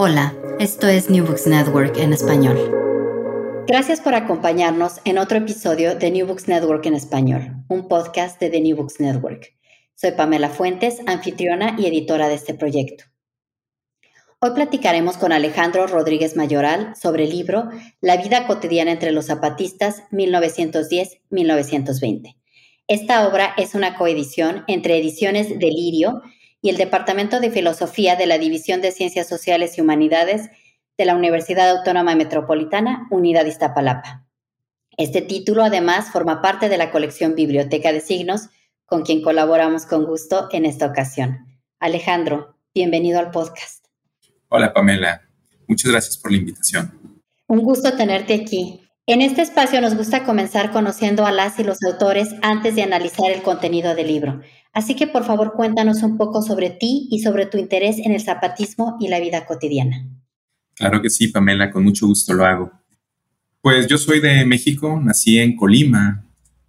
Hola, esto es New Books Network en español. Gracias por acompañarnos en otro episodio de New Books Network en español, un podcast de The New Books Network. Soy Pamela Fuentes, anfitriona y editora de este proyecto. Hoy platicaremos con Alejandro Rodríguez Mayoral sobre el libro La vida cotidiana entre los zapatistas 1910-1920. Esta obra es una coedición entre Ediciones Delirio y el Departamento de Filosofía de la División de Ciencias Sociales y Humanidades de la Universidad Autónoma Metropolitana, Unidad Iztapalapa. Este título además forma parte de la colección Biblioteca de Signos, con quien colaboramos con gusto en esta ocasión. Alejandro, bienvenido al podcast. Hola Pamela, muchas gracias por la invitación. Un gusto tenerte aquí. En este espacio nos gusta comenzar conociendo a las y los autores antes de analizar el contenido del libro. Así que por favor cuéntanos un poco sobre ti y sobre tu interés en el zapatismo y la vida cotidiana. Claro que sí, Pamela, con mucho gusto lo hago. Pues yo soy de México, nací en Colima,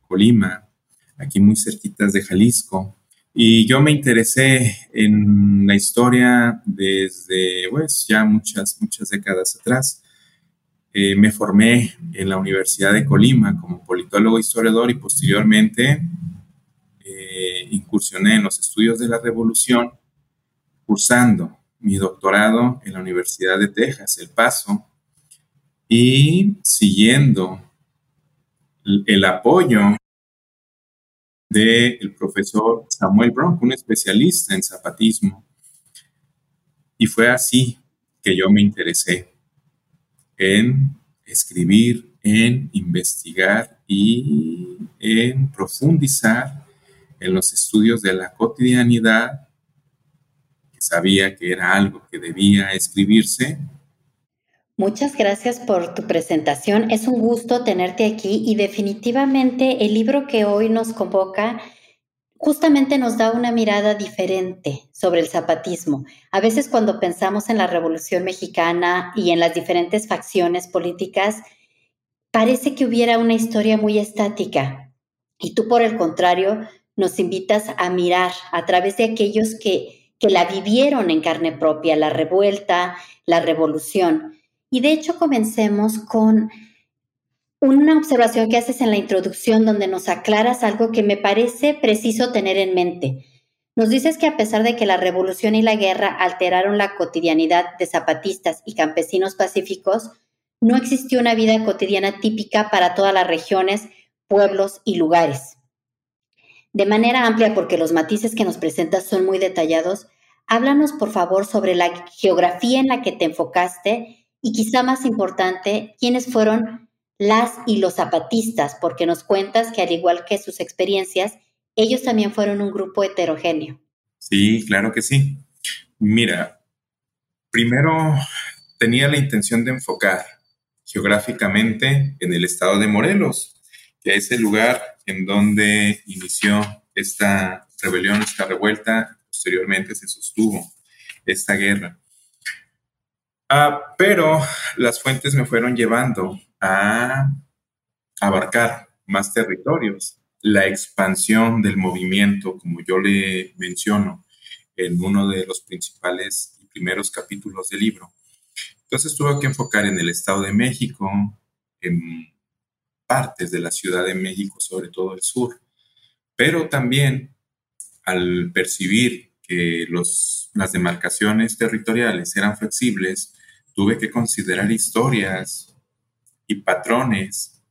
Colima, aquí muy cerquitas de Jalisco, y yo me interesé en la historia desde pues, ya muchas, muchas décadas atrás. Eh, me formé en la Universidad de Colima como politólogo historiador y posteriormente eh, incursioné en los estudios de la revolución cursando mi doctorado en la Universidad de Texas, El Paso, y siguiendo el apoyo del profesor Samuel Bronk, un especialista en zapatismo. Y fue así que yo me interesé en escribir, en investigar y en profundizar en los estudios de la cotidianidad, que sabía que era algo que debía escribirse. Muchas gracias por tu presentación. Es un gusto tenerte aquí y definitivamente el libro que hoy nos convoca justamente nos da una mirada diferente sobre el zapatismo. A veces cuando pensamos en la Revolución Mexicana y en las diferentes facciones políticas, parece que hubiera una historia muy estática. Y tú, por el contrario, nos invitas a mirar a través de aquellos que, que la vivieron en carne propia, la revuelta, la revolución. Y de hecho comencemos con una observación que haces en la introducción donde nos aclaras algo que me parece preciso tener en mente. Nos dices que a pesar de que la revolución y la guerra alteraron la cotidianidad de zapatistas y campesinos pacíficos, no existió una vida cotidiana típica para todas las regiones, pueblos y lugares. De manera amplia, porque los matices que nos presentas son muy detallados, háblanos por favor sobre la geografía en la que te enfocaste y quizá más importante, quiénes fueron las y los zapatistas, porque nos cuentas que al igual que sus experiencias, ellos también fueron un grupo heterogéneo. Sí, claro que sí. Mira, primero tenía la intención de enfocar geográficamente en el estado de Morelos, que es el lugar en donde inició esta rebelión, esta revuelta, posteriormente se sostuvo esta guerra. Ah, pero las fuentes me fueron llevando a abarcar más territorios. La expansión del movimiento, como yo le menciono en uno de los principales y primeros capítulos del libro. Entonces tuve que enfocar en el Estado de México, en partes de la Ciudad de México, sobre todo el sur, pero también al percibir que las demarcaciones territoriales eran flexibles, tuve que considerar historias y patrones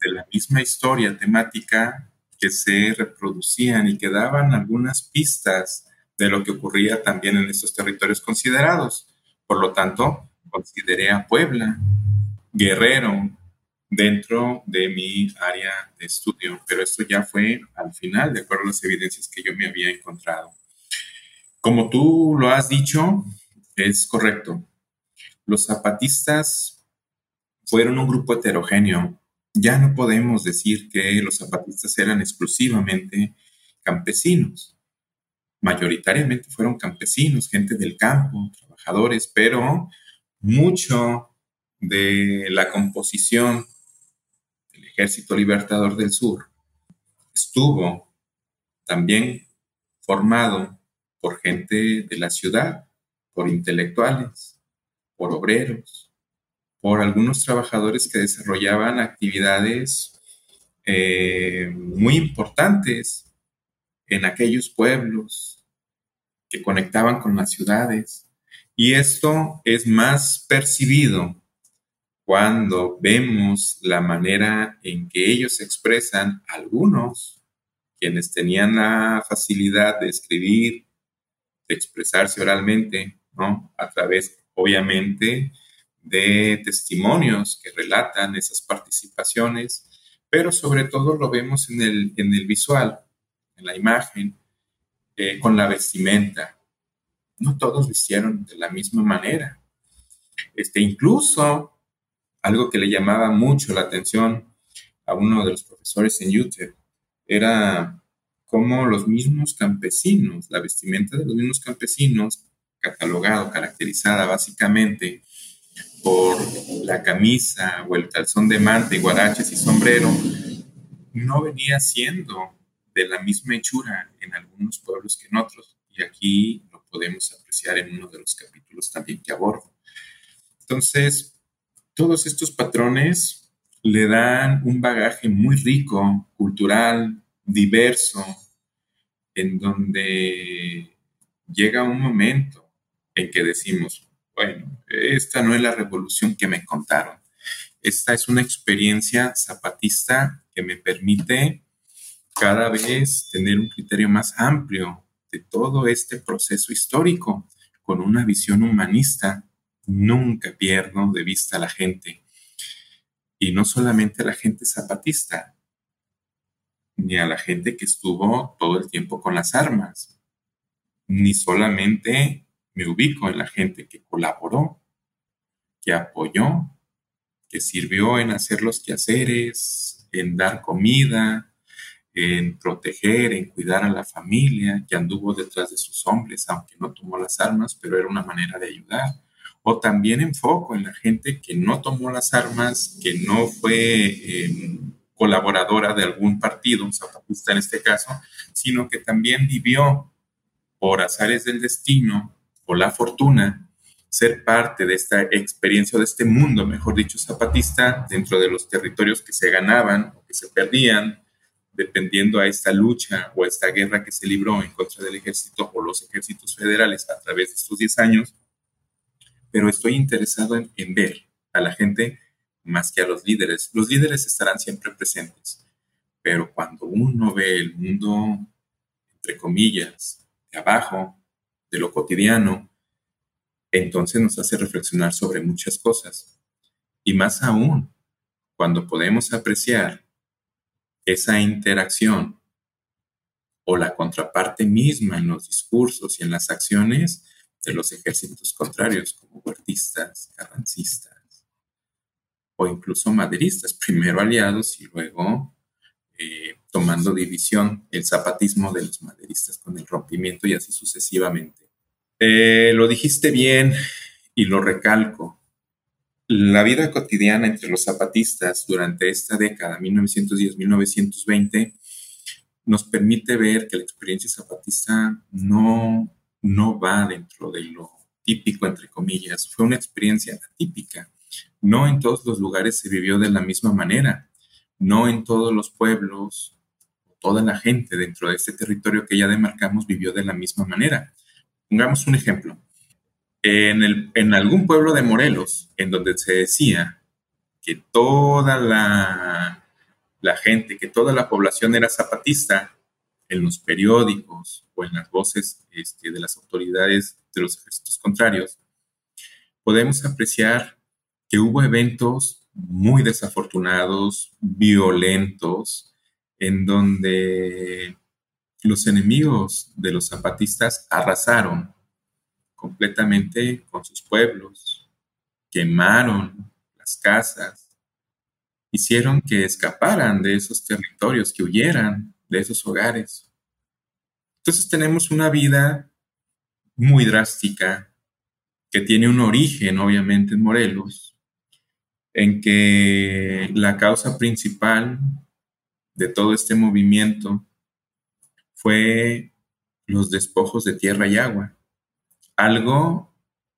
de la misma historia temática que se reproducían y que daban algunas pistas de lo que ocurría también en estos territorios considerados. Por lo tanto, consideré a Puebla, Guerrero, dentro de mi área de estudio, pero esto ya fue al final, de acuerdo a las evidencias que yo me había encontrado. Como tú lo has dicho, es correcto. Los zapatistas fueron un grupo heterogéneo. Ya no podemos decir que los zapatistas eran exclusivamente campesinos. Mayoritariamente fueron campesinos, gente del campo, trabajadores, pero mucho de la composición Ejército Libertador del Sur estuvo también formado por gente de la ciudad, por intelectuales, por obreros, por algunos trabajadores que desarrollaban actividades eh, muy importantes en aquellos pueblos que conectaban con las ciudades. Y esto es más percibido cuando vemos la manera en que ellos expresan, algunos, quienes tenían la facilidad de escribir, de expresarse oralmente, ¿no? A través, obviamente, de testimonios que relatan esas participaciones, pero sobre todo lo vemos en el, en el visual, en la imagen, eh, con la vestimenta. No todos vistieron de la misma manera. Este, incluso algo que le llamaba mucho la atención a uno de los profesores en YouTube era cómo los mismos campesinos, la vestimenta de los mismos campesinos, catalogado, caracterizada básicamente por la camisa o el calzón de manta y guaraches y sombrero, no venía siendo de la misma hechura en algunos pueblos que en otros. Y aquí lo podemos apreciar en uno de los capítulos también que abordo. Entonces, todos estos patrones le dan un bagaje muy rico, cultural, diverso, en donde llega un momento en que decimos, bueno, esta no es la revolución que me contaron. Esta es una experiencia zapatista que me permite cada vez tener un criterio más amplio de todo este proceso histórico, con una visión humanista nunca pierdo de vista a la gente. Y no solamente a la gente zapatista, ni a la gente que estuvo todo el tiempo con las armas, ni solamente me ubico en la gente que colaboró, que apoyó, que sirvió en hacer los quehaceres, en dar comida, en proteger, en cuidar a la familia, que anduvo detrás de sus hombres, aunque no tomó las armas, pero era una manera de ayudar o también enfoco en la gente que no tomó las armas, que no fue em, colaboradora de algún partido, un zapatista en este caso, sino que también vivió por azares del destino o la fortuna ser parte de esta experiencia, de este mundo, mejor dicho, zapatista, dentro de los territorios que se ganaban o que se perdían, dependiendo a esta lucha o esta guerra que se libró en contra del ejército o los ejércitos federales a través de estos 10 años, pero estoy interesado en, ver a la gente más que a los líderes. Los líderes estarán siempre presentes, pero cuando uno ve el mundo, entre comillas, de abajo, de lo cotidiano, entonces nos hace reflexionar sobre muchas cosas. Y más aún, cuando podemos apreciar esa interacción o la contraparte misma en los discursos y en las acciones, de los ejércitos contrarios, como huertistas, carrancistas o incluso maderistas, primero aliados y luego eh, tomando división el zapatismo de los maderistas con el rompimiento y así sucesivamente. Eh, lo dijiste bien y lo recalco. la vida cotidiana entre los zapatistas durante esta década, 1910-1920, nos permite ver que la experiencia zapatista no, no va dentro de lo típico, entre comillas. Fue una experiencia atípica. No en todos los lugares se vivió de la misma manera. No en todos los pueblos, toda la gente dentro de este territorio que ya demarcamos vivió de la misma manera. Pongamos un ejemplo. En, algún pueblo de Morelos, en donde se decía que toda la gente, que toda la población era zapatista, en los periódicos o en las voces este, de las autoridades de los ejércitos contrarios, podemos apreciar que hubo eventos muy desafortunados, violentos, en donde los enemigos de los zapatistas arrasaron completamente con sus pueblos, quemaron las casas, hicieron que escaparan de esos territorios, que huyeran de esos hogares. Entonces tenemos una vida muy drástica que tiene un origen, obviamente, en Morelos, en que la causa principal de todo este movimiento fue los despojos de tierra y agua. Algo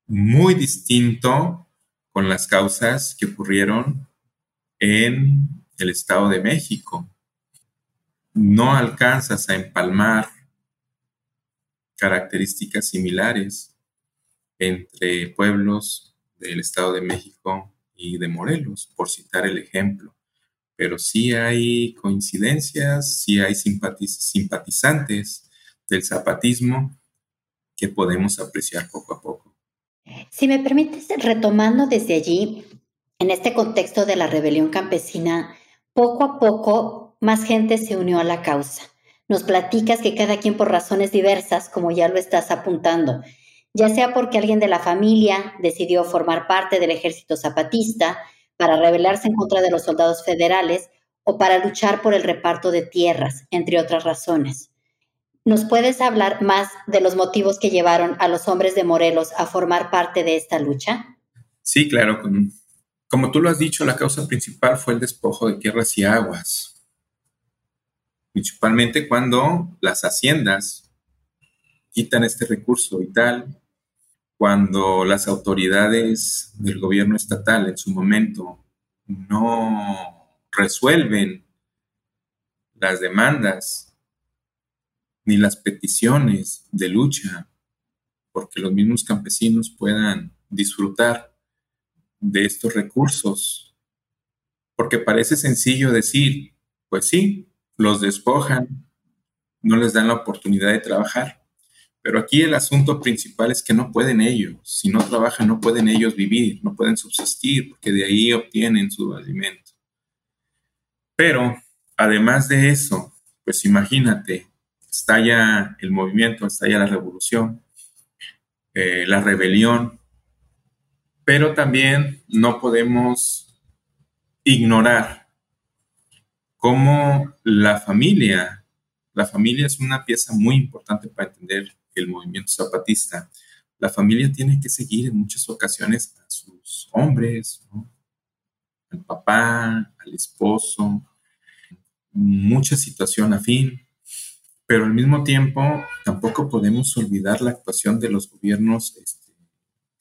muy distinto con las causas que ocurrieron en el Estado de México. No alcanzas a empalmar características similares entre pueblos del Estado de México y de Morelos, por citar el ejemplo. Pero sí hay coincidencias, sí hay simpatizantes del zapatismo que podemos apreciar poco a poco. Si me permites, retomando desde allí, en este contexto de la rebelión campesina, poco a poco más gente se unió a la causa. Nos platicas que cada quien por razones diversas, como ya lo estás apuntando, ya sea porque alguien de la familia decidió formar parte del ejército zapatista para rebelarse en contra de los soldados federales o para luchar por el reparto de tierras, entre otras razones. ¿Nos puedes hablar más de los motivos que llevaron a los hombres de Morelos a formar parte de esta lucha? Sí, claro. Como tú lo has dicho, la causa principal fue el despojo de tierras y aguas principalmente cuando las haciendas quitan este recurso vital, cuando las autoridades del gobierno estatal en su momento no resuelven las demandas ni las peticiones de lucha porque los mismos campesinos puedan disfrutar de estos recursos. Porque parece sencillo decir, pues sí, los despojan, no les dan la oportunidad de trabajar. Pero aquí el asunto principal es que no pueden ellos, si no trabajan, no pueden ellos vivir, no pueden subsistir, porque de ahí obtienen su alimento. Pero, además de eso, pues imagínate, estalla el movimiento, estalla la revolución, eh, la rebelión, pero también no podemos ignorar cómo la familia, la familia es una pieza muy importante para entender el movimiento zapatista. La familia tiene que seguir en muchas ocasiones a sus hombres, al papá, al esposo, mucha situación afín, pero al mismo tiempo tampoco podemos olvidar la actuación de los gobiernos este,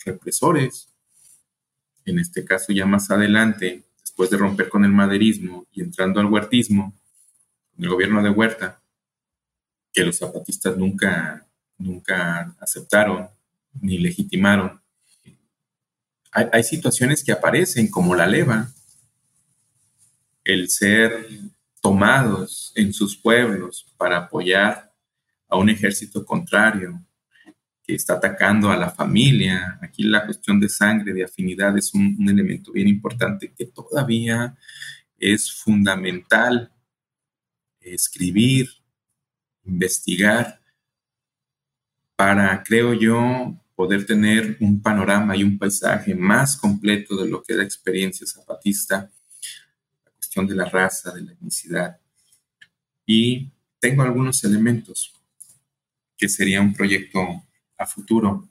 represores. En este caso, ya más adelante, después de romper con el maderismo y entrando al huertismo, con el gobierno de Huerta, que los zapatistas nunca, nunca aceptaron ni legitimaron. Hay, hay situaciones que aparecen como la leva, el ser tomados en sus pueblos para apoyar a un ejército contrario, está atacando a la familia. Aquí la cuestión de sangre, de afinidad, es un, elemento bien importante que todavía es fundamental escribir, investigar, para, creo yo, poder tener un panorama y un paisaje más completo de lo que es la experiencia zapatista, la cuestión de la raza, de la etnicidad. Y tengo algunos elementos que sería un proyecto a futuro.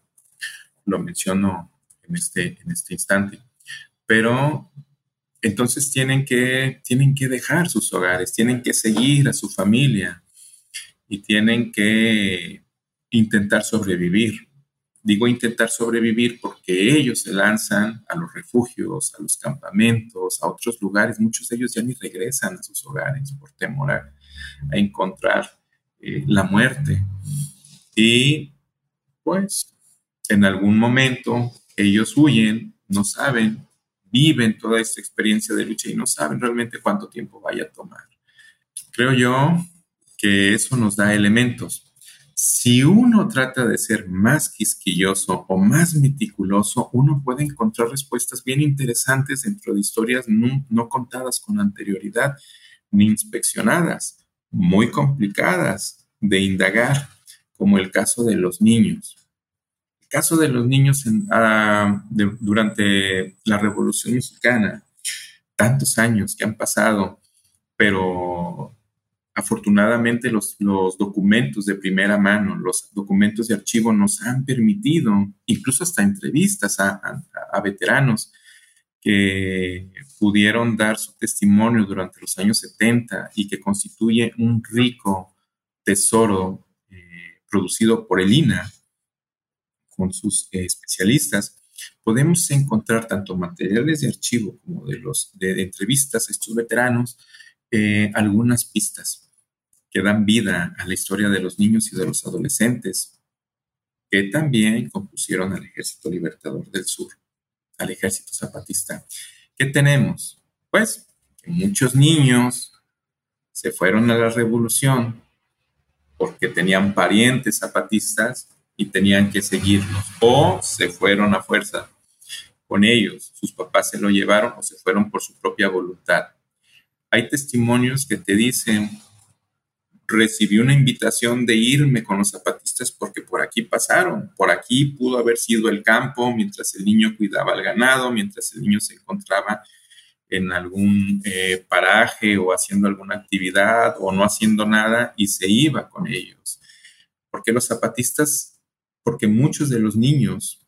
Lo menciono en este, en este instante. pero entonces tienen que, tienen que dejar sus hogares, tienen que seguir a su familia y tienen que intentar sobrevivir. Digo intentar sobrevivir porque ellos se lanzan a los refugios, a los campamentos, a otros lugares. Muchos de ellos ya ni regresan a sus hogares por temor a, encontrar eh, la muerte. Y pues en algún momento ellos huyen, no saben, viven toda esta experiencia de lucha y no saben realmente cuánto tiempo vaya a tomar. Creo yo que eso nos da elementos si uno trata de ser más quisquilloso o más meticuloso, uno puede encontrar respuestas bien interesantes dentro de historias no, contadas con anterioridad ni inspeccionadas, muy complicadas de indagar, como el caso de los niños. Caso de los niños ah, durante la Revolución Mexicana, tantos años que han pasado, pero Afortunadamente los, documentos de primera mano, los documentos de archivo nos han permitido, incluso hasta entrevistas a, veteranos que pudieron dar su testimonio durante los años 70 y que constituye un rico tesoro eh, producido por el INA con sus eh, especialistas, podemos encontrar tanto materiales de archivo como de, los, de, entrevistas a estos veteranos, eh, algunas pistas que dan vida a la historia de los niños y de los adolescentes, que también compusieron al Ejército Libertador del Sur, al Ejército Zapatista. ¿Qué tenemos? Pues que muchos niños se fueron a la revolución porque tenían parientes zapatistas y tenían que seguirlos, o se fueron a fuerza con ellos, sus papás se lo llevaron o se fueron por su propia voluntad. Hay testimonios que te dicen recibí una invitación de irme con los zapatistas porque por aquí pasaron, por aquí pudo haber sido el campo mientras el niño cuidaba al ganado, mientras el niño se encontraba en algún eh, paraje o haciendo alguna actividad o no haciendo nada y se iba con ellos. Porque los zapatistas, porque muchos de los niños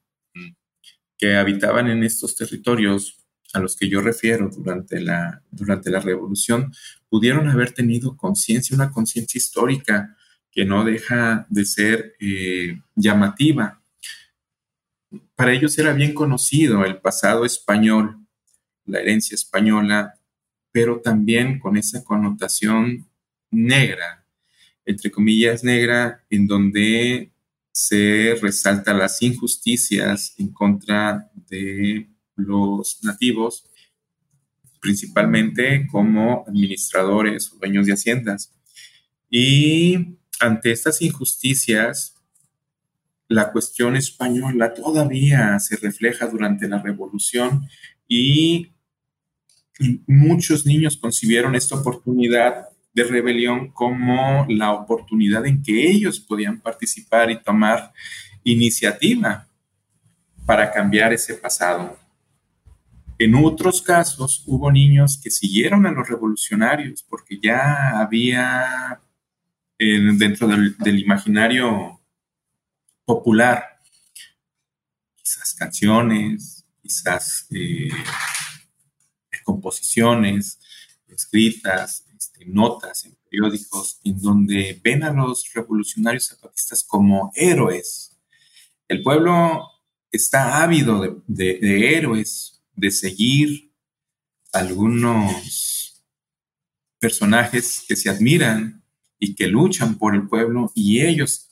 que habitaban en estos territorios a los que yo refiero durante la, durante la revolución, pudieron haber tenido conciencia, una conciencia histórica que no deja de ser eh, llamativa. Para ellos era bien conocido el pasado español, la herencia española, pero también con esa connotación negra, entre comillas negra, en donde se resalta las injusticias en contra de los nativos, principalmente como administradores o dueños de haciendas. Y ante estas injusticias, la cuestión española todavía se refleja durante la revolución y muchos niños concibieron esta oportunidad de rebelión como la oportunidad en que ellos podían participar y tomar iniciativa para cambiar ese pasado. En otros casos hubo niños que siguieron a los revolucionarios porque ya había dentro del, imaginario popular quizás canciones, quizás eh, composiciones escritas, este, notas en periódicos, en donde ven a los revolucionarios zapatistas como héroes. El pueblo está ávido de héroes, de seguir algunos personajes que se admiran y que luchan por el pueblo y ellos,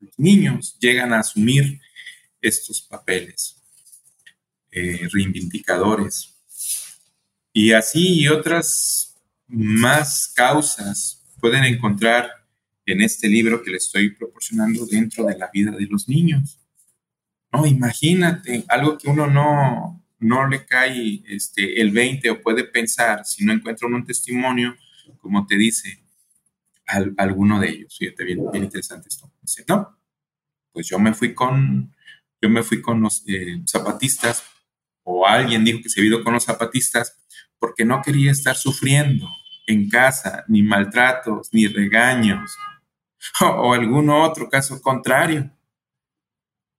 los niños, llegan a asumir estos papeles eh, reivindicadores. Y así y otras más causas pueden encontrar en este libro que les estoy proporcionando dentro de la vida de los niños. No, imagínate, algo que uno no, no le cae este, el 20 o puede pensar si no encuentra un testimonio, como te dice alguno de ellos. Fíjate, bien, bien interesante esto. Dice, no, pues yo me fui con, yo me fui con los eh, zapatistas o alguien dijo que se vio con los zapatistas porque no quería estar sufriendo en casa, ni maltratos, ni regaños, o, o algún otro caso contrario.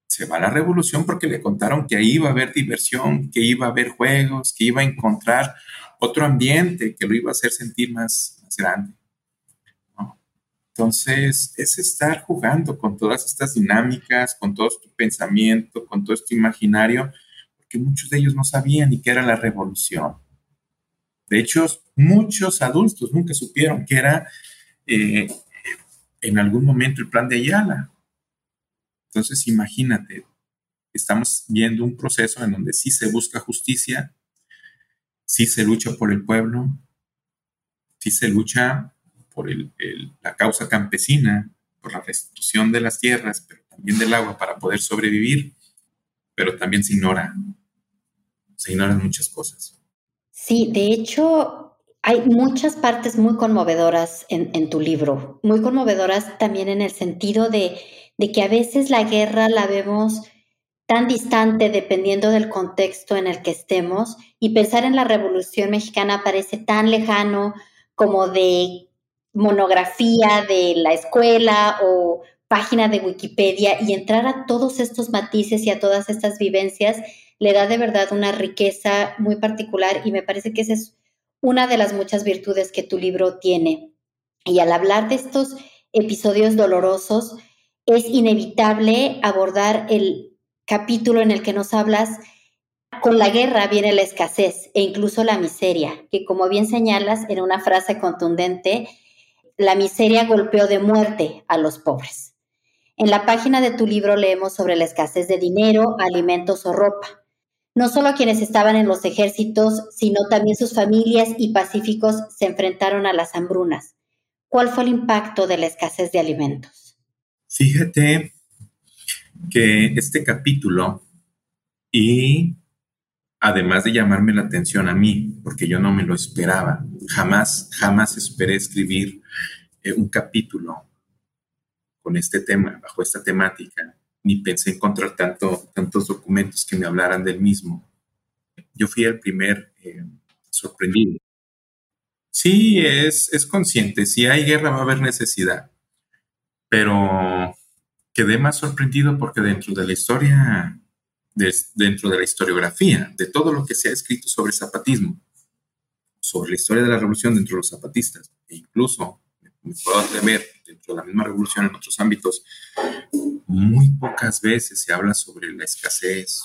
se va a la revolución porque le contaron que ahí iba a haber diversión, que iba a haber juegos, que iba a encontrar otro ambiente que lo iba a hacer sentir más, grande. Entonces, es estar jugando con todas estas dinámicas, con todo este pensamiento, con todo este imaginario, porque muchos de ellos no sabían ni qué era la revolución. De hecho, muchos adultos nunca supieron que era eh, en algún momento el plan de Ayala. Entonces, imagínate, estamos viendo un proceso en donde sí se busca justicia, sí se lucha por el pueblo, sí se lucha por la causa campesina, por la restitución de las tierras, pero también del agua para poder sobrevivir, pero también se ignora, se ignoran muchas cosas. Sí, de hecho, hay muchas partes muy conmovedoras en, tu libro, muy conmovedoras también en el sentido de, de que a veces la guerra la vemos tan distante dependiendo del contexto en el que estemos y pensar en la Revolución Mexicana parece tan lejano como de monografía de la escuela o página de Wikipedia y entrar a todos estos matices y a todas estas vivencias le da de verdad una riqueza muy particular y me parece que esa es una de las muchas virtudes que tu libro tiene. Y al hablar de estos episodios dolorosos, es inevitable abordar el capítulo en el que nos hablas con la guerra viene la escasez e incluso la miseria, que como bien señalas en una frase contundente, la miseria golpeó de muerte a los pobres. En la página de tu libro leemos sobre la escasez de dinero, alimentos o ropa no solo quienes estaban en los ejércitos, sino también sus familias y pacíficos se enfrentaron a las hambrunas. ¿Cuál fue el impacto de la escasez de alimentos? Fíjate que este capítulo, y además de llamarme la atención a mí, porque yo no me lo esperaba, jamás, jamás esperé escribir eh, un capítulo con este tema, bajo esta temática ni pensé encontrar tanto, tantos documentos que me hablaran del mismo. Yo fui el primer eh, sorprendido. Sí, es, es consciente, si hay guerra va a haber necesidad, pero quedé más sorprendido porque dentro de la historia, dentro de la historiografía, de todo lo que se ha escrito sobre zapatismo, sobre la historia de la revolución dentro de los zapatistas, e incluso me puedo atrever de la misma revolución en otros ámbitos, muy pocas veces se habla sobre la escasez,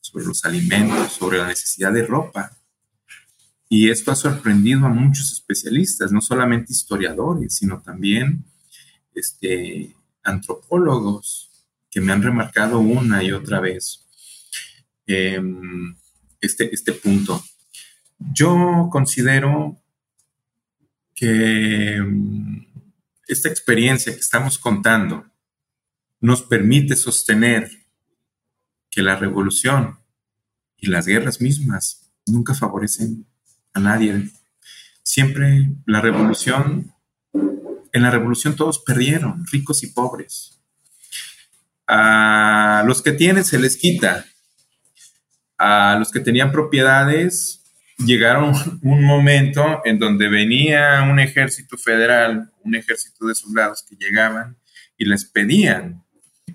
sobre los alimentos, sobre la necesidad de ropa. Y esto ha sorprendido a muchos especialistas, no solamente historiadores, sino también este, antropólogos que me han remarcado una y otra vez em, este, este punto. Yo considero que em, esta experiencia que estamos contando nos permite sostener que la revolución y las guerras mismas nunca favorecen a nadie. Siempre la revolución, en la revolución todos perdieron, ricos y pobres. A los que tienen se les quita. A los que tenían propiedades llegaron un momento en donde venía un ejército federal, un ejército de soldados que llegaban y les pedían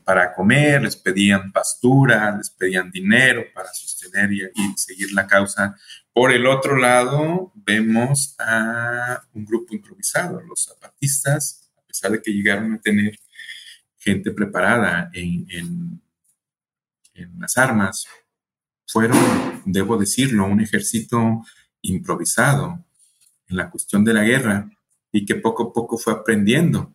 para comer, les pedían pastura, les pedían dinero para sostener y, seguir la causa. Por el otro lado, vemos a un grupo improvisado, los zapatistas, a pesar de que llegaron a tener gente preparada en, las armas, fueron, debo decirlo, un ejército improvisado en la cuestión de la guerra y que poco a poco fue aprendiendo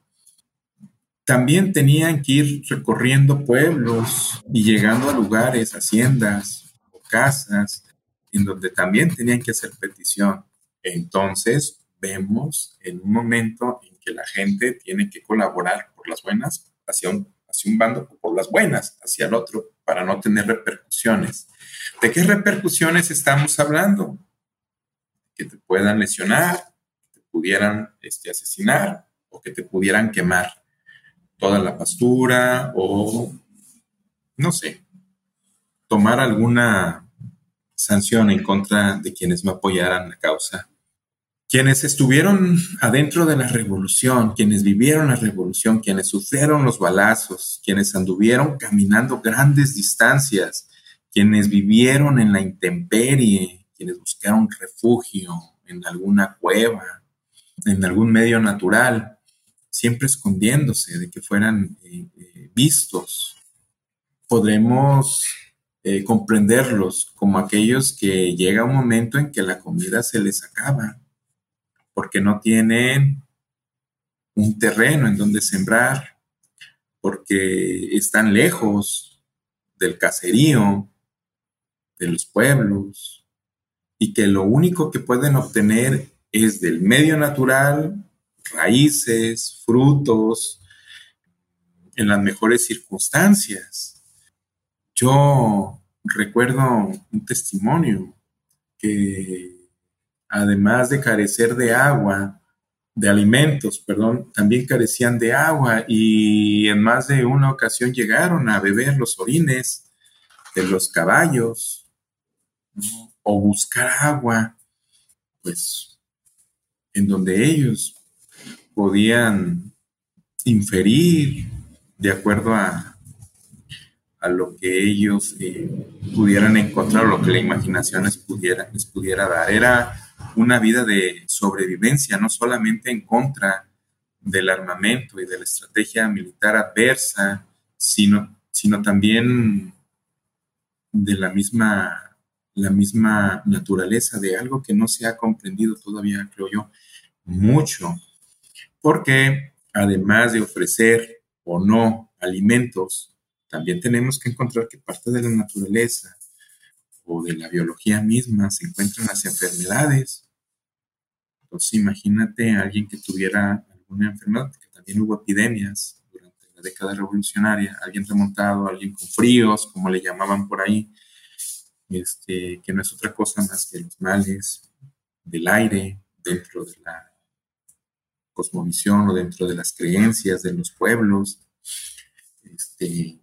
también tenían que ir recorriendo pueblos y llegando a lugares, haciendas o casas, en donde también tenían que hacer petición. Entonces vemos en un momento en que la gente tiene que colaborar por las buenas hacia un, hacia un bando, por las buenas hacia el otro, para no tener repercusiones. ¿De qué repercusiones estamos hablando? Que te puedan lesionar, que te pudieran este, asesinar o que te pudieran quemar toda la pastura o, no sé, tomar alguna sanción en contra de quienes no apoyaran la causa. Quienes estuvieron adentro de la revolución, quienes vivieron la revolución, quienes sufrieron los balazos, quienes anduvieron caminando grandes distancias, quienes vivieron en la intemperie, quienes buscaron refugio en alguna cueva, en algún medio natural, siempre escondiéndose de que fueran eh, eh, vistos. Podremos eh, comprenderlos como aquellos que llega un momento en que la comida se les acaba, porque no tienen un terreno en donde sembrar, porque están lejos del caserío, de los pueblos, y que lo único que pueden obtener es del medio natural, raíces, frutos, en las mejores circunstancias. Yo recuerdo un testimonio que además de carecer de agua, de alimentos, perdón, también carecían de agua y en más de una ocasión llegaron a beber los orines de los caballos o buscar agua, pues en donde ellos podían inferir de acuerdo a a lo que ellos eh, pudieran encontrar, lo que la imaginación les pudiera, les pudiera dar. Era una vida de sobrevivencia, no solamente en contra del armamento y de la estrategia militar adversa, sino, sino también de la misma, la misma naturaleza de algo que no se ha comprendido todavía, creo yo, mucho. Porque además de ofrecer o no alimentos, también tenemos que encontrar que parte de la naturaleza o de la biología misma se encuentran las enfermedades. Imagínate a alguien que tuviera alguna enfermedad, que también hubo epidemias durante la década revolucionaria, alguien remontado, alguien con fríos, como le llamaban por ahí, este, que no es otra cosa más que los males del aire dentro de la cosmovisión o dentro de las creencias de los pueblos. Este,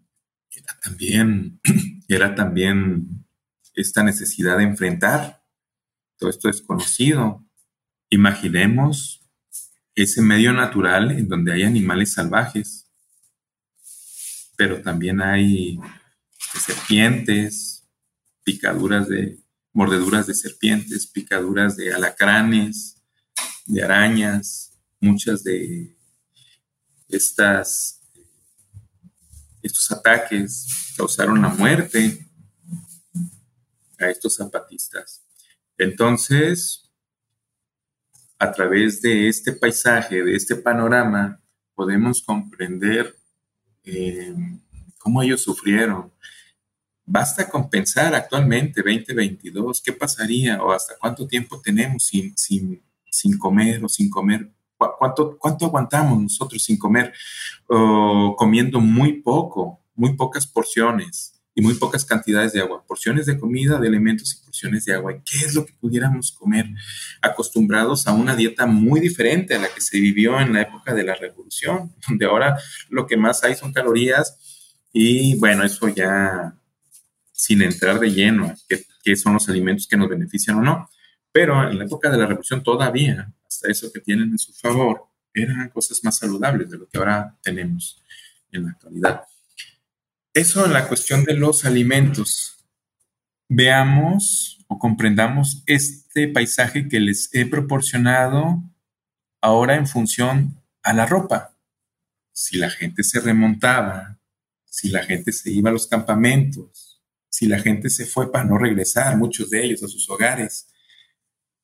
también, era también esta necesidad de enfrentar todo esto desconocido. Imaginemos ese medio natural en donde hay animales salvajes, pero también hay serpientes, picaduras de, mordeduras de serpientes, picaduras de alacranes, de arañas, muchas de estas estos ataques causaron la muerte a estos zapatistas. Entonces, a través de este paisaje, de este panorama, podemos comprender eh, cómo ellos sufrieron. Basta con pensar actualmente, 2022, ¿qué pasaría o hasta cuánto tiempo tenemos sin, sin, sin comer o sin comer ¿Cuánto, cuánto aguantamos nosotros sin comer? comiendo muy poco, muy pocas porciones y muy pocas cantidades de agua. Porciones de comida, de elementos y porciones de agua. ¿Qué es lo que pudiéramos comer? Acostumbrados a una dieta muy diferente a la que se vivió en la época de la revolución, donde ahora lo que más hay son calorías y bueno, eso ya sin entrar de lleno qué, qué son los alimentos que nos benefician o no. Pero en la época de la revolución todavía eso que tienen en su favor, eran cosas más saludables de lo que ahora tenemos en la actualidad. Eso en la cuestión de los alimentos. Veamos o comprendamos este paisaje que les he proporcionado ahora en función a la ropa. Si la gente se remontaba, si la gente se iba a los campamentos, si la gente se fue para no regresar, muchos de ellos a sus hogares,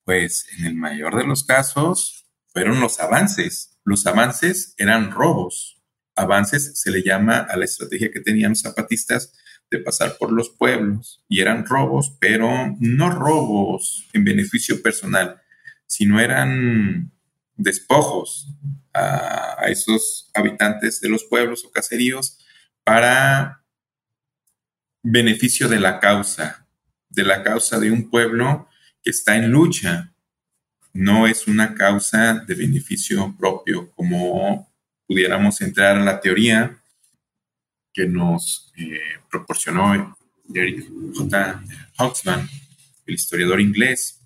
pues en el mayor de los casos fueron los avances. Los avances eran robos. Avances se le llama a la estrategia que tenían los zapatistas de pasar por los pueblos y eran robos, pero no robos en beneficio personal, sino eran despojos a, esos habitantes de los pueblos o caseríos para beneficio de la causa, de la causa de un pueblo está en lucha. No es una causa de beneficio propio, como pudiéramos entrar a la teoría que nos eh, proporcionó Eric J. Hobsbawm, el historiador inglés,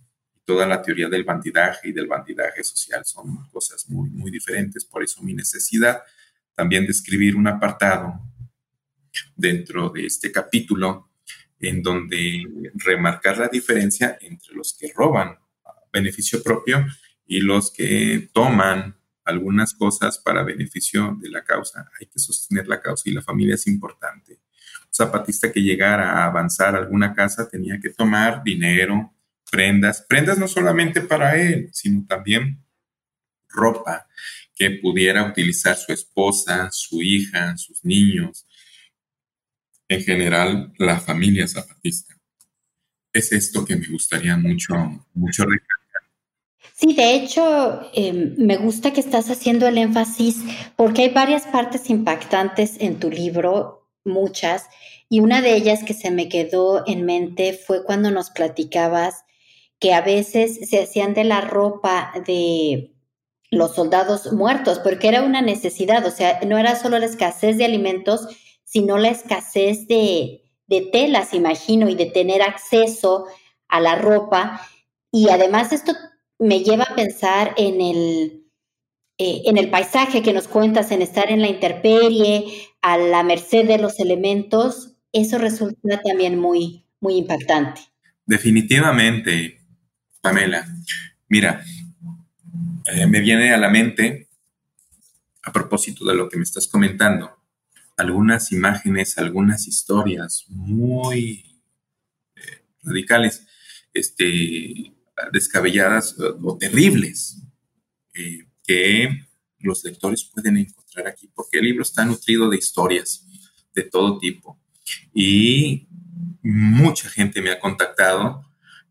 toda la teoría del bandidaje y del bandidaje social son cosas muy, muy diferentes. Por eso mi necesidad también de escribir un apartado dentro de este capítulo en donde remarcar la diferencia entre los que roban beneficio propio y los que toman algunas cosas para beneficio de la causa. Hay que sostener la causa y la familia es importante. Un zapatista que llegara a avanzar alguna casa tenía que tomar dinero, prendas, prendas no solamente para él, sino también ropa que pudiera utilizar su esposa, su hija, sus niños, en general la familia zapatista. Es esto que me gustaría mucho, mucho recalcar. Sí, de hecho, em, me gusta que estás haciendo el énfasis porque hay varias partes impactantes en tu libro, muchas, y una de ellas que se me quedó en mente fue cuando nos platicabas que a veces se hacían de la ropa de los soldados muertos, porque era una necesidad, o sea, no era solo la escasez de alimentos, sino la escasez de, telas, imagino, y de tener acceso a la ropa. Y además esto me lleva a pensar en el, eh, en el paisaje que nos cuentas, en estar en la intemperie, a la merced de los elementos, eso resulta también muy, muy impactante. Definitivamente, Pamela. Mira, eh, me viene a la mente, a propósito de lo que me estás comentando, algunas imágenes, algunas historias muy eh, radicales, este, descabelladas o, terribles, eh, que los lectores pueden encontrar aquí, porque el libro está nutrido de historias de todo tipo. Y mucha gente me ha contactado,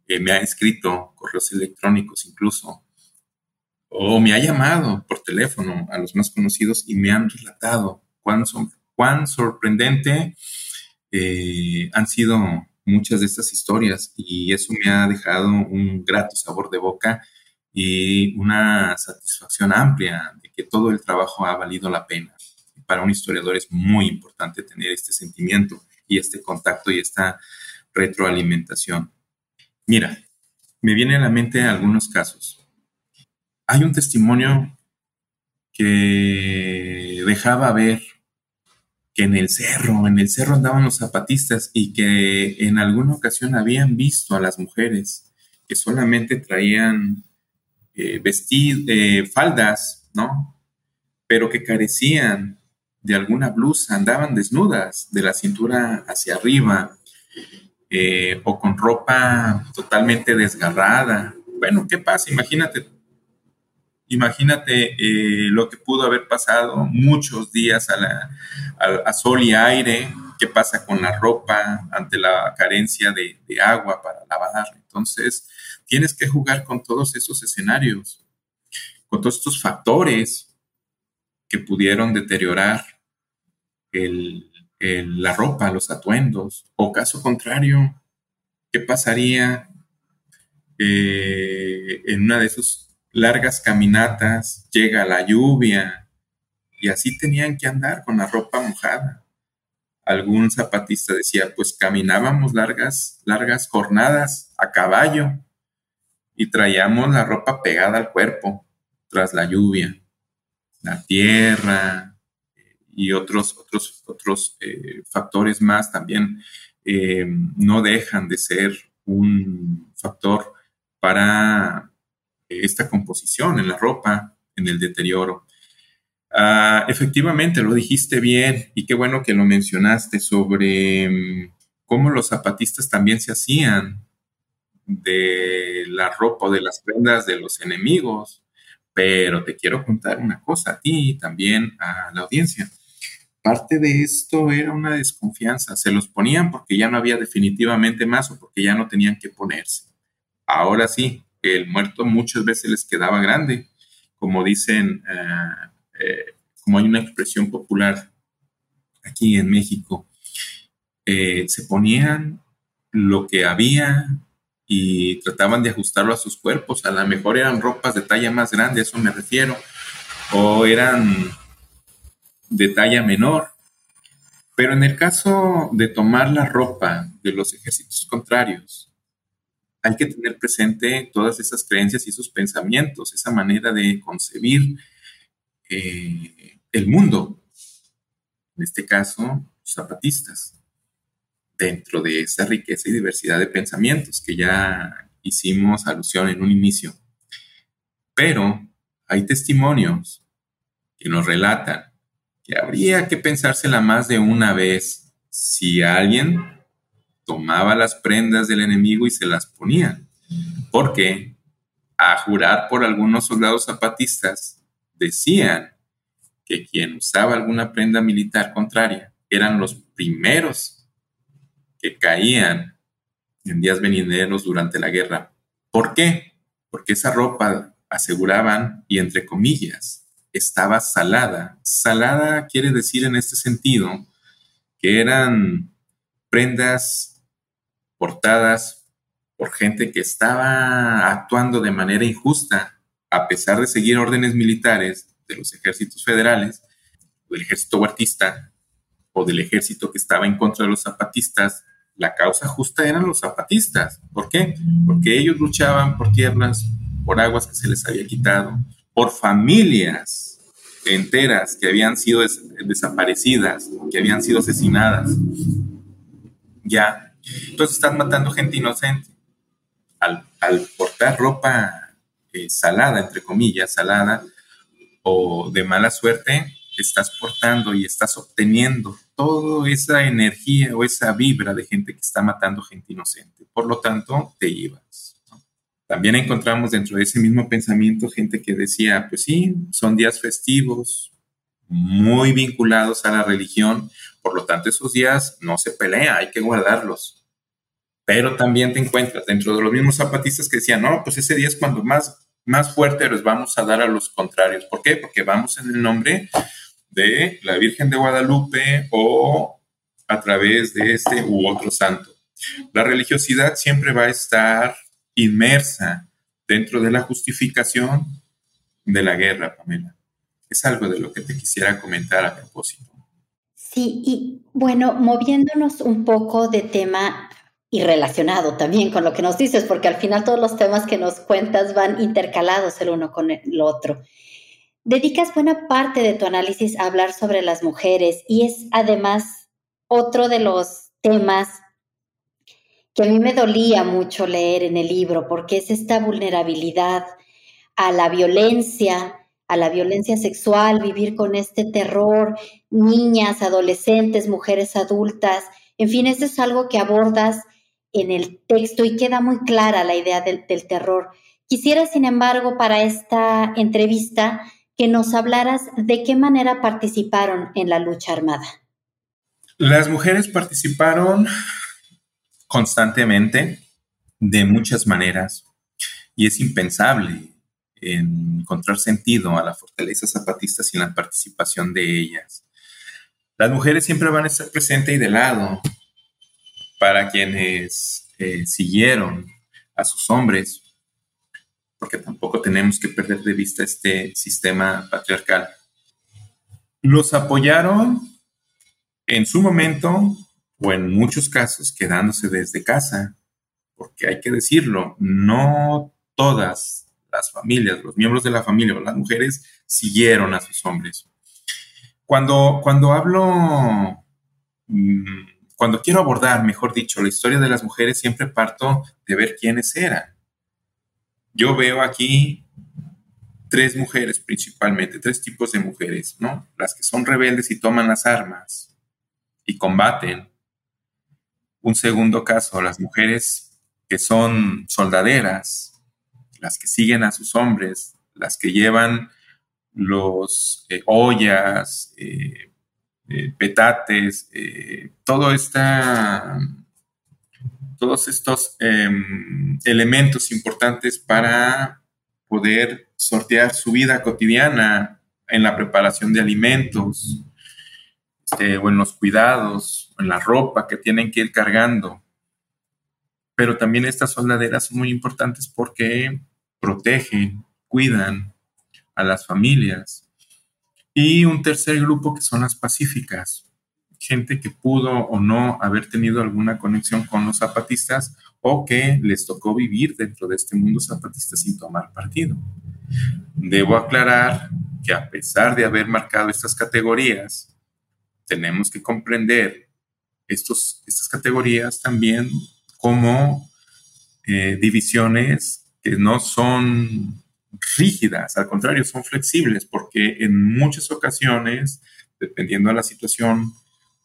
eh, me ha escrito correos electrónicos incluso, o me ha llamado por teléfono a los más conocidos y me han relatado cuán son cuán sorprendente eh, han sido muchas de estas historias y eso me ha dejado un grato sabor de boca y una satisfacción amplia de que todo el trabajo ha valido la pena. Para un historiador es muy importante tener este sentimiento y este contacto y esta retroalimentación. Mira, me vienen a la mente algunos casos. Hay un testimonio que dejaba ver en el cerro, en el cerro andaban los zapatistas y que en alguna ocasión habían visto a las mujeres que solamente traían eh, eh, faldas, ¿no? Pero que carecían de alguna blusa, andaban desnudas de la cintura hacia arriba eh, o con ropa totalmente desgarrada. Bueno, ¿qué pasa? Imagínate Imagínate eh, lo que pudo haber pasado muchos días a, sol y aire, qué pasa con la ropa ante la carencia de, agua para lavar. Entonces, tienes que jugar con todos esos escenarios, con todos estos factores que pudieron deteriorar la ropa, los atuendos, o caso contrario, ¿qué pasaría eh, en una de esos largas caminatas, llega la lluvia y así tenían que andar con la ropa mojada. Algún zapatista decía, pues caminábamos largas, largas jornadas a caballo y traíamos la ropa pegada al cuerpo tras la lluvia, la tierra y otros, otros, otros eh, factores más también eh, no dejan de ser un factor para esta composición en la ropa, en el deterioro. Ah, efectivamente, lo dijiste bien y qué bueno que lo mencionaste sobre mm, cómo los zapatistas también se hacían de la ropa o de las prendas de los enemigos. Pero te quiero contar una cosa a ti y también a la audiencia. Parte de esto era una desconfianza. Se los ponían porque ya no había definitivamente más o porque ya no tenían que ponerse. Ahora sí, el muerto muchas veces les quedaba grande, como dicen, eh, eh, como hay una expresión popular aquí en México, eh, se ponían lo que había y trataban de ajustarlo a sus cuerpos. A lo mejor eran ropas de talla más grande, a eso me refiero, o eran de talla menor. Pero en el caso de tomar la ropa de los ejércitos contrarios, hay que tener presente todas esas creencias y esos pensamientos, esa manera de concebir eh, el mundo. En este caso, zapatistas, dentro de esa riqueza y diversidad de pensamientos que ya hicimos alusión en un inicio. Pero hay testimonios que nos relatan que habría que pensársela más de una vez si alguien tomaba las prendas del enemigo y se las ponía. Porque a jurar por algunos soldados zapatistas decían que quien usaba alguna prenda militar contraria eran los primeros que caían en días venideros durante la guerra. ¿Por qué? Porque esa ropa aseguraban, y entre comillas, estaba salada. Salada quiere decir en este sentido que eran prendas portadas por gente que estaba actuando de manera injusta, a pesar de seguir órdenes militares de los ejércitos federales, del ejército huertista o del ejército que estaba en contra de los zapatistas, la causa justa eran los zapatistas. ¿Por qué? Porque ellos luchaban por tierras, por aguas que se les había quitado, por familias enteras que habían sido desaparecidas, que habían sido asesinadas. Ya. Entonces están matando gente inocente. Al, portar ropa eh, salada, entre comillas, salada, o de mala suerte, estás portando y estás obteniendo toda esa energía o esa vibra de gente que está matando gente inocente. Por lo tanto, te ibas. También encontramos dentro de ese mismo pensamiento gente que decía, pues sí, son días festivos, muy vinculados a la religión, por lo tanto esos días no se pelea, hay que guardarlos. Pero también te encuentras dentro de los mismos zapatistas que decían, no, pues ese día es cuando más, más fuerte les vamos a dar a los contrarios. ¿Por qué? Porque vamos en el nombre de la Virgen de Guadalupe o a través de este u otro santo. La religiosidad siempre va a estar inmersa dentro de la justificación de la guerra, Pamela. Es algo de lo que te quisiera comentar a propósito. Sí, y bueno, moviéndonos un poco de tema y relacionado también con lo que nos dices, porque al final todos los temas que nos cuentas van intercalados el uno con el otro. Dedicas buena parte de tu análisis a hablar sobre las mujeres y es además otro de los temas que a mí me dolía mucho leer en el libro, porque es esta vulnerabilidad a la violencia, a la violencia sexual, vivir con este terror, niñas, adolescentes, mujeres adultas, en fin, eso es algo que abordas en el texto y queda muy clara la idea del, terror. Quisiera, sin embargo, para esta entrevista, que nos hablaras de qué manera participaron en la lucha armada. Las mujeres participaron constantemente, de muchas maneras, y es impensable encontrar sentido a la fortaleza zapatista sin la participación de ellas. Las mujeres siempre van a estar presentes y de lado para quienes eh, siguieron a sus hombres, porque tampoco tenemos que perder de vista este sistema patriarcal. Los apoyaron en su momento o en muchos casos quedándose desde casa, porque hay que decirlo, no todas las familias, los miembros de la familia o las mujeres siguieron a sus hombres. Cuando, cuando hablo, mm, cuando quiero abordar, mejor dicho, la historia de las mujeres, siempre parto de ver quiénes eran. Yo veo aquí tres mujeres principalmente, tres tipos de mujeres, ¿no? Las que son rebeldes y toman las armas y combaten, un segundo caso, las mujeres que son soldaderas, las que siguen a sus hombres, las que llevan los eh, ollas, eh, eh, petates, todo esta, todos estos em, elementos importantes para poder sortear su vida cotidiana en la preparación de alimentos, este, o en los cuidados, en la ropa que tienen que ir cargando. Pero también estas soldaderas son muy importantes porque protegen, cuidan a las familias. Y un tercer grupo que son las pacíficas, gente que pudo o no haber tenido alguna conexión con los zapatistas o que les tocó vivir dentro de este mundo zapatista sin tomar partido. Debo aclarar que a pesar de haber marcado estas categorías, tenemos que comprender estos, estas categorías también como eh, divisiones que no son rígidas, al contrario, son flexibles, porque en muchas ocasiones, dependiendo de la situación,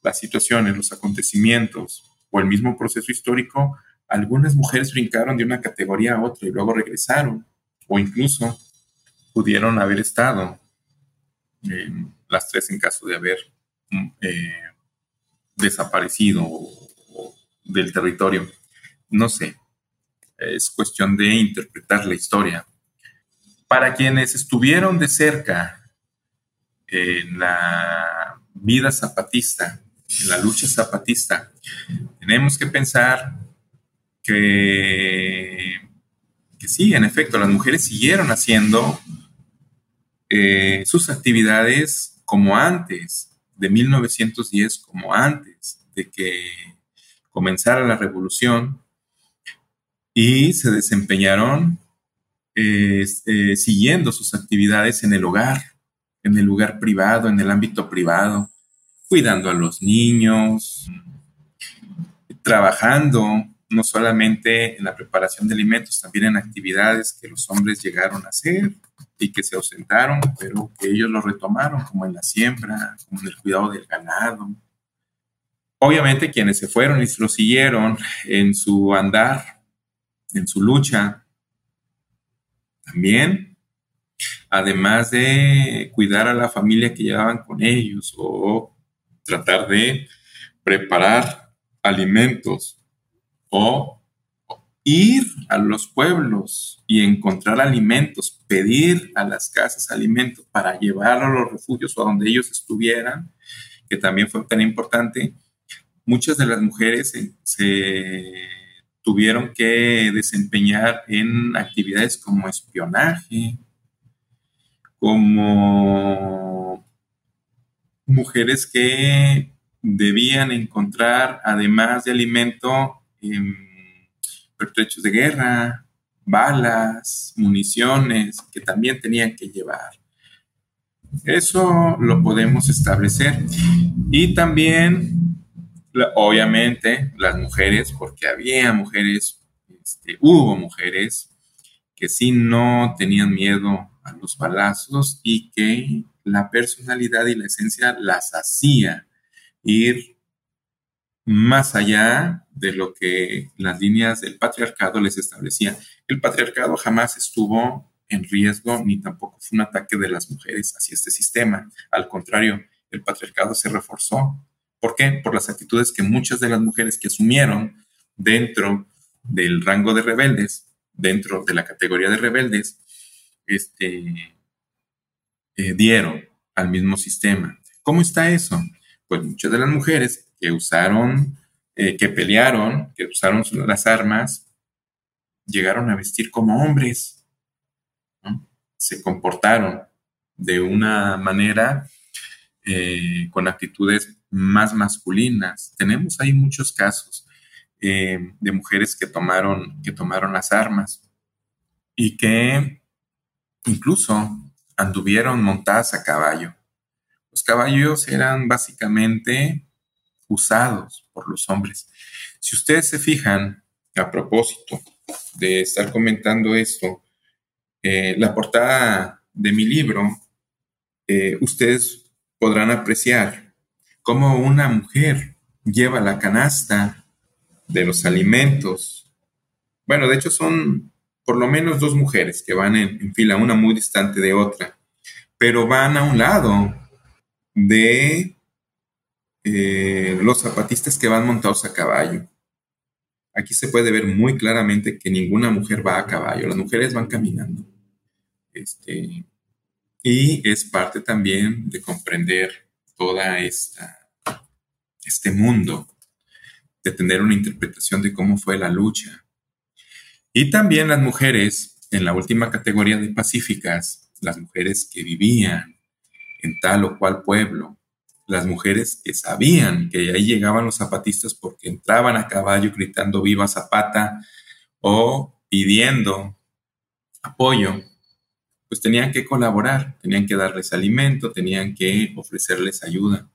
las situaciones, los acontecimientos o el mismo proceso histórico, algunas mujeres brincaron de una categoría a otra y luego regresaron, o incluso pudieron haber estado en las tres en caso de haber mm, eh, desaparecido del territorio. No sé, es cuestión de interpretar la historia. Para quienes estuvieron de cerca en la vida zapatista, en la lucha zapatista, tenemos que pensar que, sí, en efecto, las mujeres siguieron haciendo eh, sus actividades como antes, de 1910, como antes de que comenzara la revolución, y se desempeñaron eh, siguiendo sus actividades en el hogar, en el lugar privado, en el ámbito privado, cuidando a los niños, trabajando no solamente en la preparación de alimentos, también en actividades que los hombres llegaron a hacer y que se ausentaron, pero que ellos lo retomaron, como en la siembra, como en el cuidado del ganado. Obviamente quienes se fueron y lo siguieron en su andar, en su lucha, también, además de cuidar a la familia que llevaban con ellos o tratar de preparar alimentos o ir a los pueblos y encontrar alimentos, pedir a las casas alimentos para llevar a los refugios o a donde ellos estuvieran, que también fue tan importante. Muchas de las mujeres se, tuvieron que desempeñar en actividades como espionaje, como mujeres que debían encontrar, además de alimento, pertrechos de guerra, balas, municiones que también tenían que llevar. Eso lo podemos establecer. Y también, obviamente, las mujeres, porque había mujeres, este, hubo mujeres que sí no tenían miedo a los balazos y que la personalidad y la esencia las hacía ir más allá de lo que las líneas del patriarcado les establecían. El patriarcado jamás estuvo en riesgo ni tampoco fue un ataque de las mujeres hacia este sistema. Al contrario, el patriarcado se reforzó. ¿Por qué? Por las actitudes que muchas de las mujeres que asumieron dentro del rango de rebeldes, dentro de la categoría de rebeldes, este, eh, dieron al mismo sistema. ¿Cómo está eso? Pues muchas de las mujeres que usaron, eh, que pelearon, que usaron las armas, llegaron a vestir como hombres, se comportaron de una manera eh, con actitudes más masculinas. Tenemos ahí muchos casos eh, de mujeres que tomaron, que tomaron las armas y que incluso anduvieron montadas a caballo. Los caballos eran básicamente usados por los hombres. Si ustedes se fijan, a propósito de estar comentando esto, eh, la portada de mi libro, eh, ustedes podrán apreciar cómo una mujer lleva la canasta de los alimentos. Bueno, de hecho son por lo menos dos mujeres que van en fila, una muy distante de otra, pero van a un lado de eh, los zapatistas que van montados a caballo. Aquí se puede ver muy claramente que ninguna mujer va a caballo, las mujeres van caminando. Este, y es parte también de comprender toda esta, este mundo, de tener una interpretación de cómo fue la lucha. Y también las mujeres, en la última categoría de pacíficas, las mujeres que vivían en tal o cual pueblo, las mujeres que sabían que ahí llegaban los zapatistas porque entraban a caballo gritando viva Zapata o pidiendo apoyo, pues tenían que colaborar, tenían que darles alimento, tenían que ofrecerles ayuda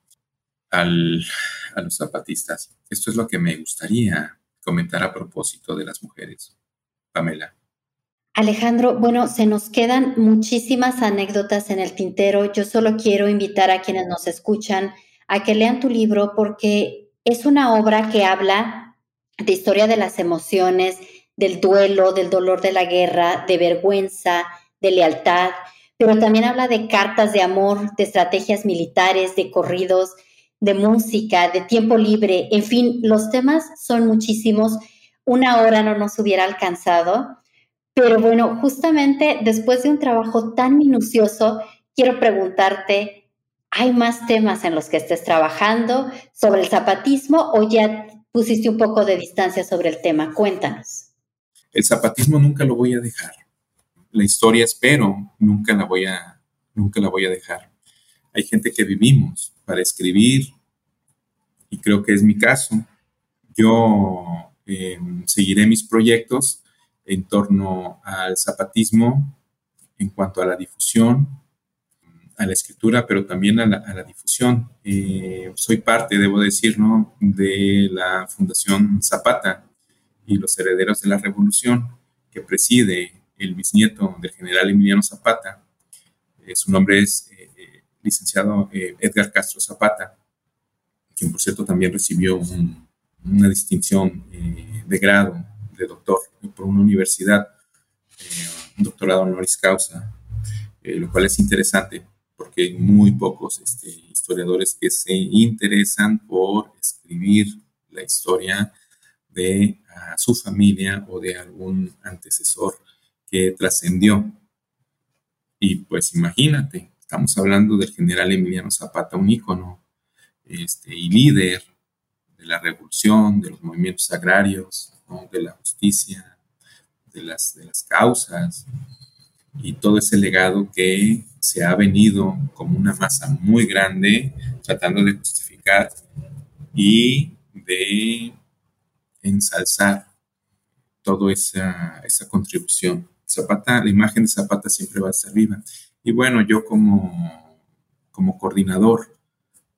a los zapatistas. Esto es lo que me gustaría comentar a propósito de las mujeres. Pamela. Alejandro, bueno, se nos quedan muchísimas anécdotas en el tintero. Yo solo quiero invitar a quienes nos escuchan a que lean tu libro porque es una obra que habla de historia de las emociones, del duelo, del dolor de la guerra, de vergüenza, de lealtad, pero también habla de cartas de amor, de estrategias militares, de corridos, de música, de tiempo libre, en fin, los temas son muchísimos. Una hora no nos hubiera alcanzado, pero bueno, justamente después de un trabajo tan minucioso, quiero preguntarte, ¿hay más temas en los que estés trabajando sobre el zapatismo o ya pusiste un poco de distancia sobre el tema? Cuéntanos. El zapatismo nunca lo voy a dejar. La historia espero, nunca la voy a, nunca la voy a dejar. Hay gente que vivimos para escribir y creo que es mi caso. Yo em, seguiré mis proyectos en torno al zapatismo en cuanto a la difusión, a la escritura, pero también a la, difusión. Eh, soy parte, debo decirlo, de la Fundación Zapata y los herederos de la Revolución, que preside el bisnieto del general Emiliano Zapata. Eh, su nombre es eh, licenciado Edgar Castro Zapata, quien por cierto también recibió una distinción de grado de doctor por una universidad, eh, un doctorado honoris causa, eh, lo cual es interesante porque hay muy pocos este, historiadores que se interesan por escribir la historia de su familia o de algún antecesor que trascendió. Y pues imagínate, estamos hablando del general Emiliano Zapata, un ícono este, y líder de la revolución, de los movimientos agrarios, de la justicia, de las, de las causas y todo ese legado que se ha venido como una masa muy grande tratando de justificar y de ensalzar toda esa, esa contribución. Zapata, la imagen de Zapata siempre va a estar viva. Y bueno, yo como, como coordinador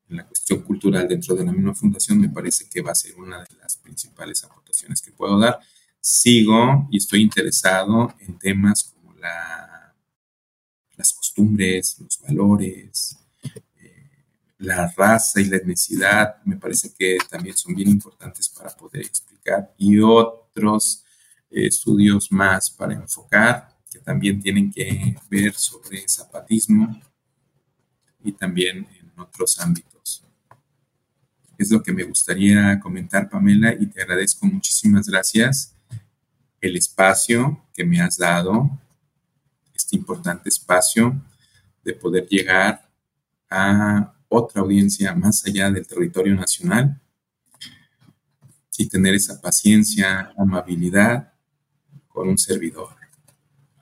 en la cuestión cultural dentro de la misma fundación me parece que va a ser una de las principales aportaciones que puedo dar. Sigo y estoy interesado en temas como la, las costumbres, los valores, eh, la raza y la etnicidad, me parece que también son bien importantes para poder explicar, y otros eh, estudios más para enfocar, que también tienen que ver sobre zapatismo y también en otros ámbitos. Es lo que me gustaría comentar, Pamela, y te agradezco muchísimas gracias el espacio que me has dado, este importante espacio de poder llegar a otra audiencia más allá del territorio nacional y tener esa paciencia, amabilidad con un servidor.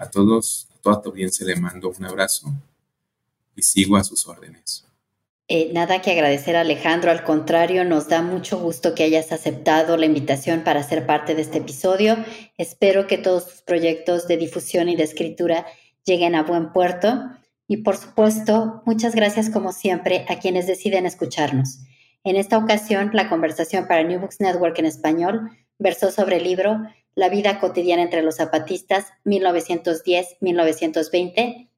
A todos, a toda tu audiencia le mando un abrazo y sigo a sus órdenes. Eh, nada que agradecer Alejandro, al contrario, nos da mucho gusto que hayas aceptado la invitación para ser parte de este episodio. Espero que todos tus proyectos de difusión y de escritura lleguen a buen puerto. Y por supuesto, muchas gracias como siempre a quienes deciden escucharnos. En esta ocasión, la conversación para New Books Network en español versó sobre el libro La vida cotidiana entre los zapatistas 1910-1920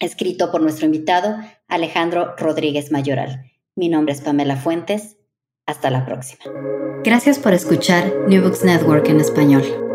escrito por nuestro invitado Alejandro Rodríguez Mayoral. Mi nombre es Pamela Fuentes. Hasta la próxima. Gracias por escuchar New Books Network en español.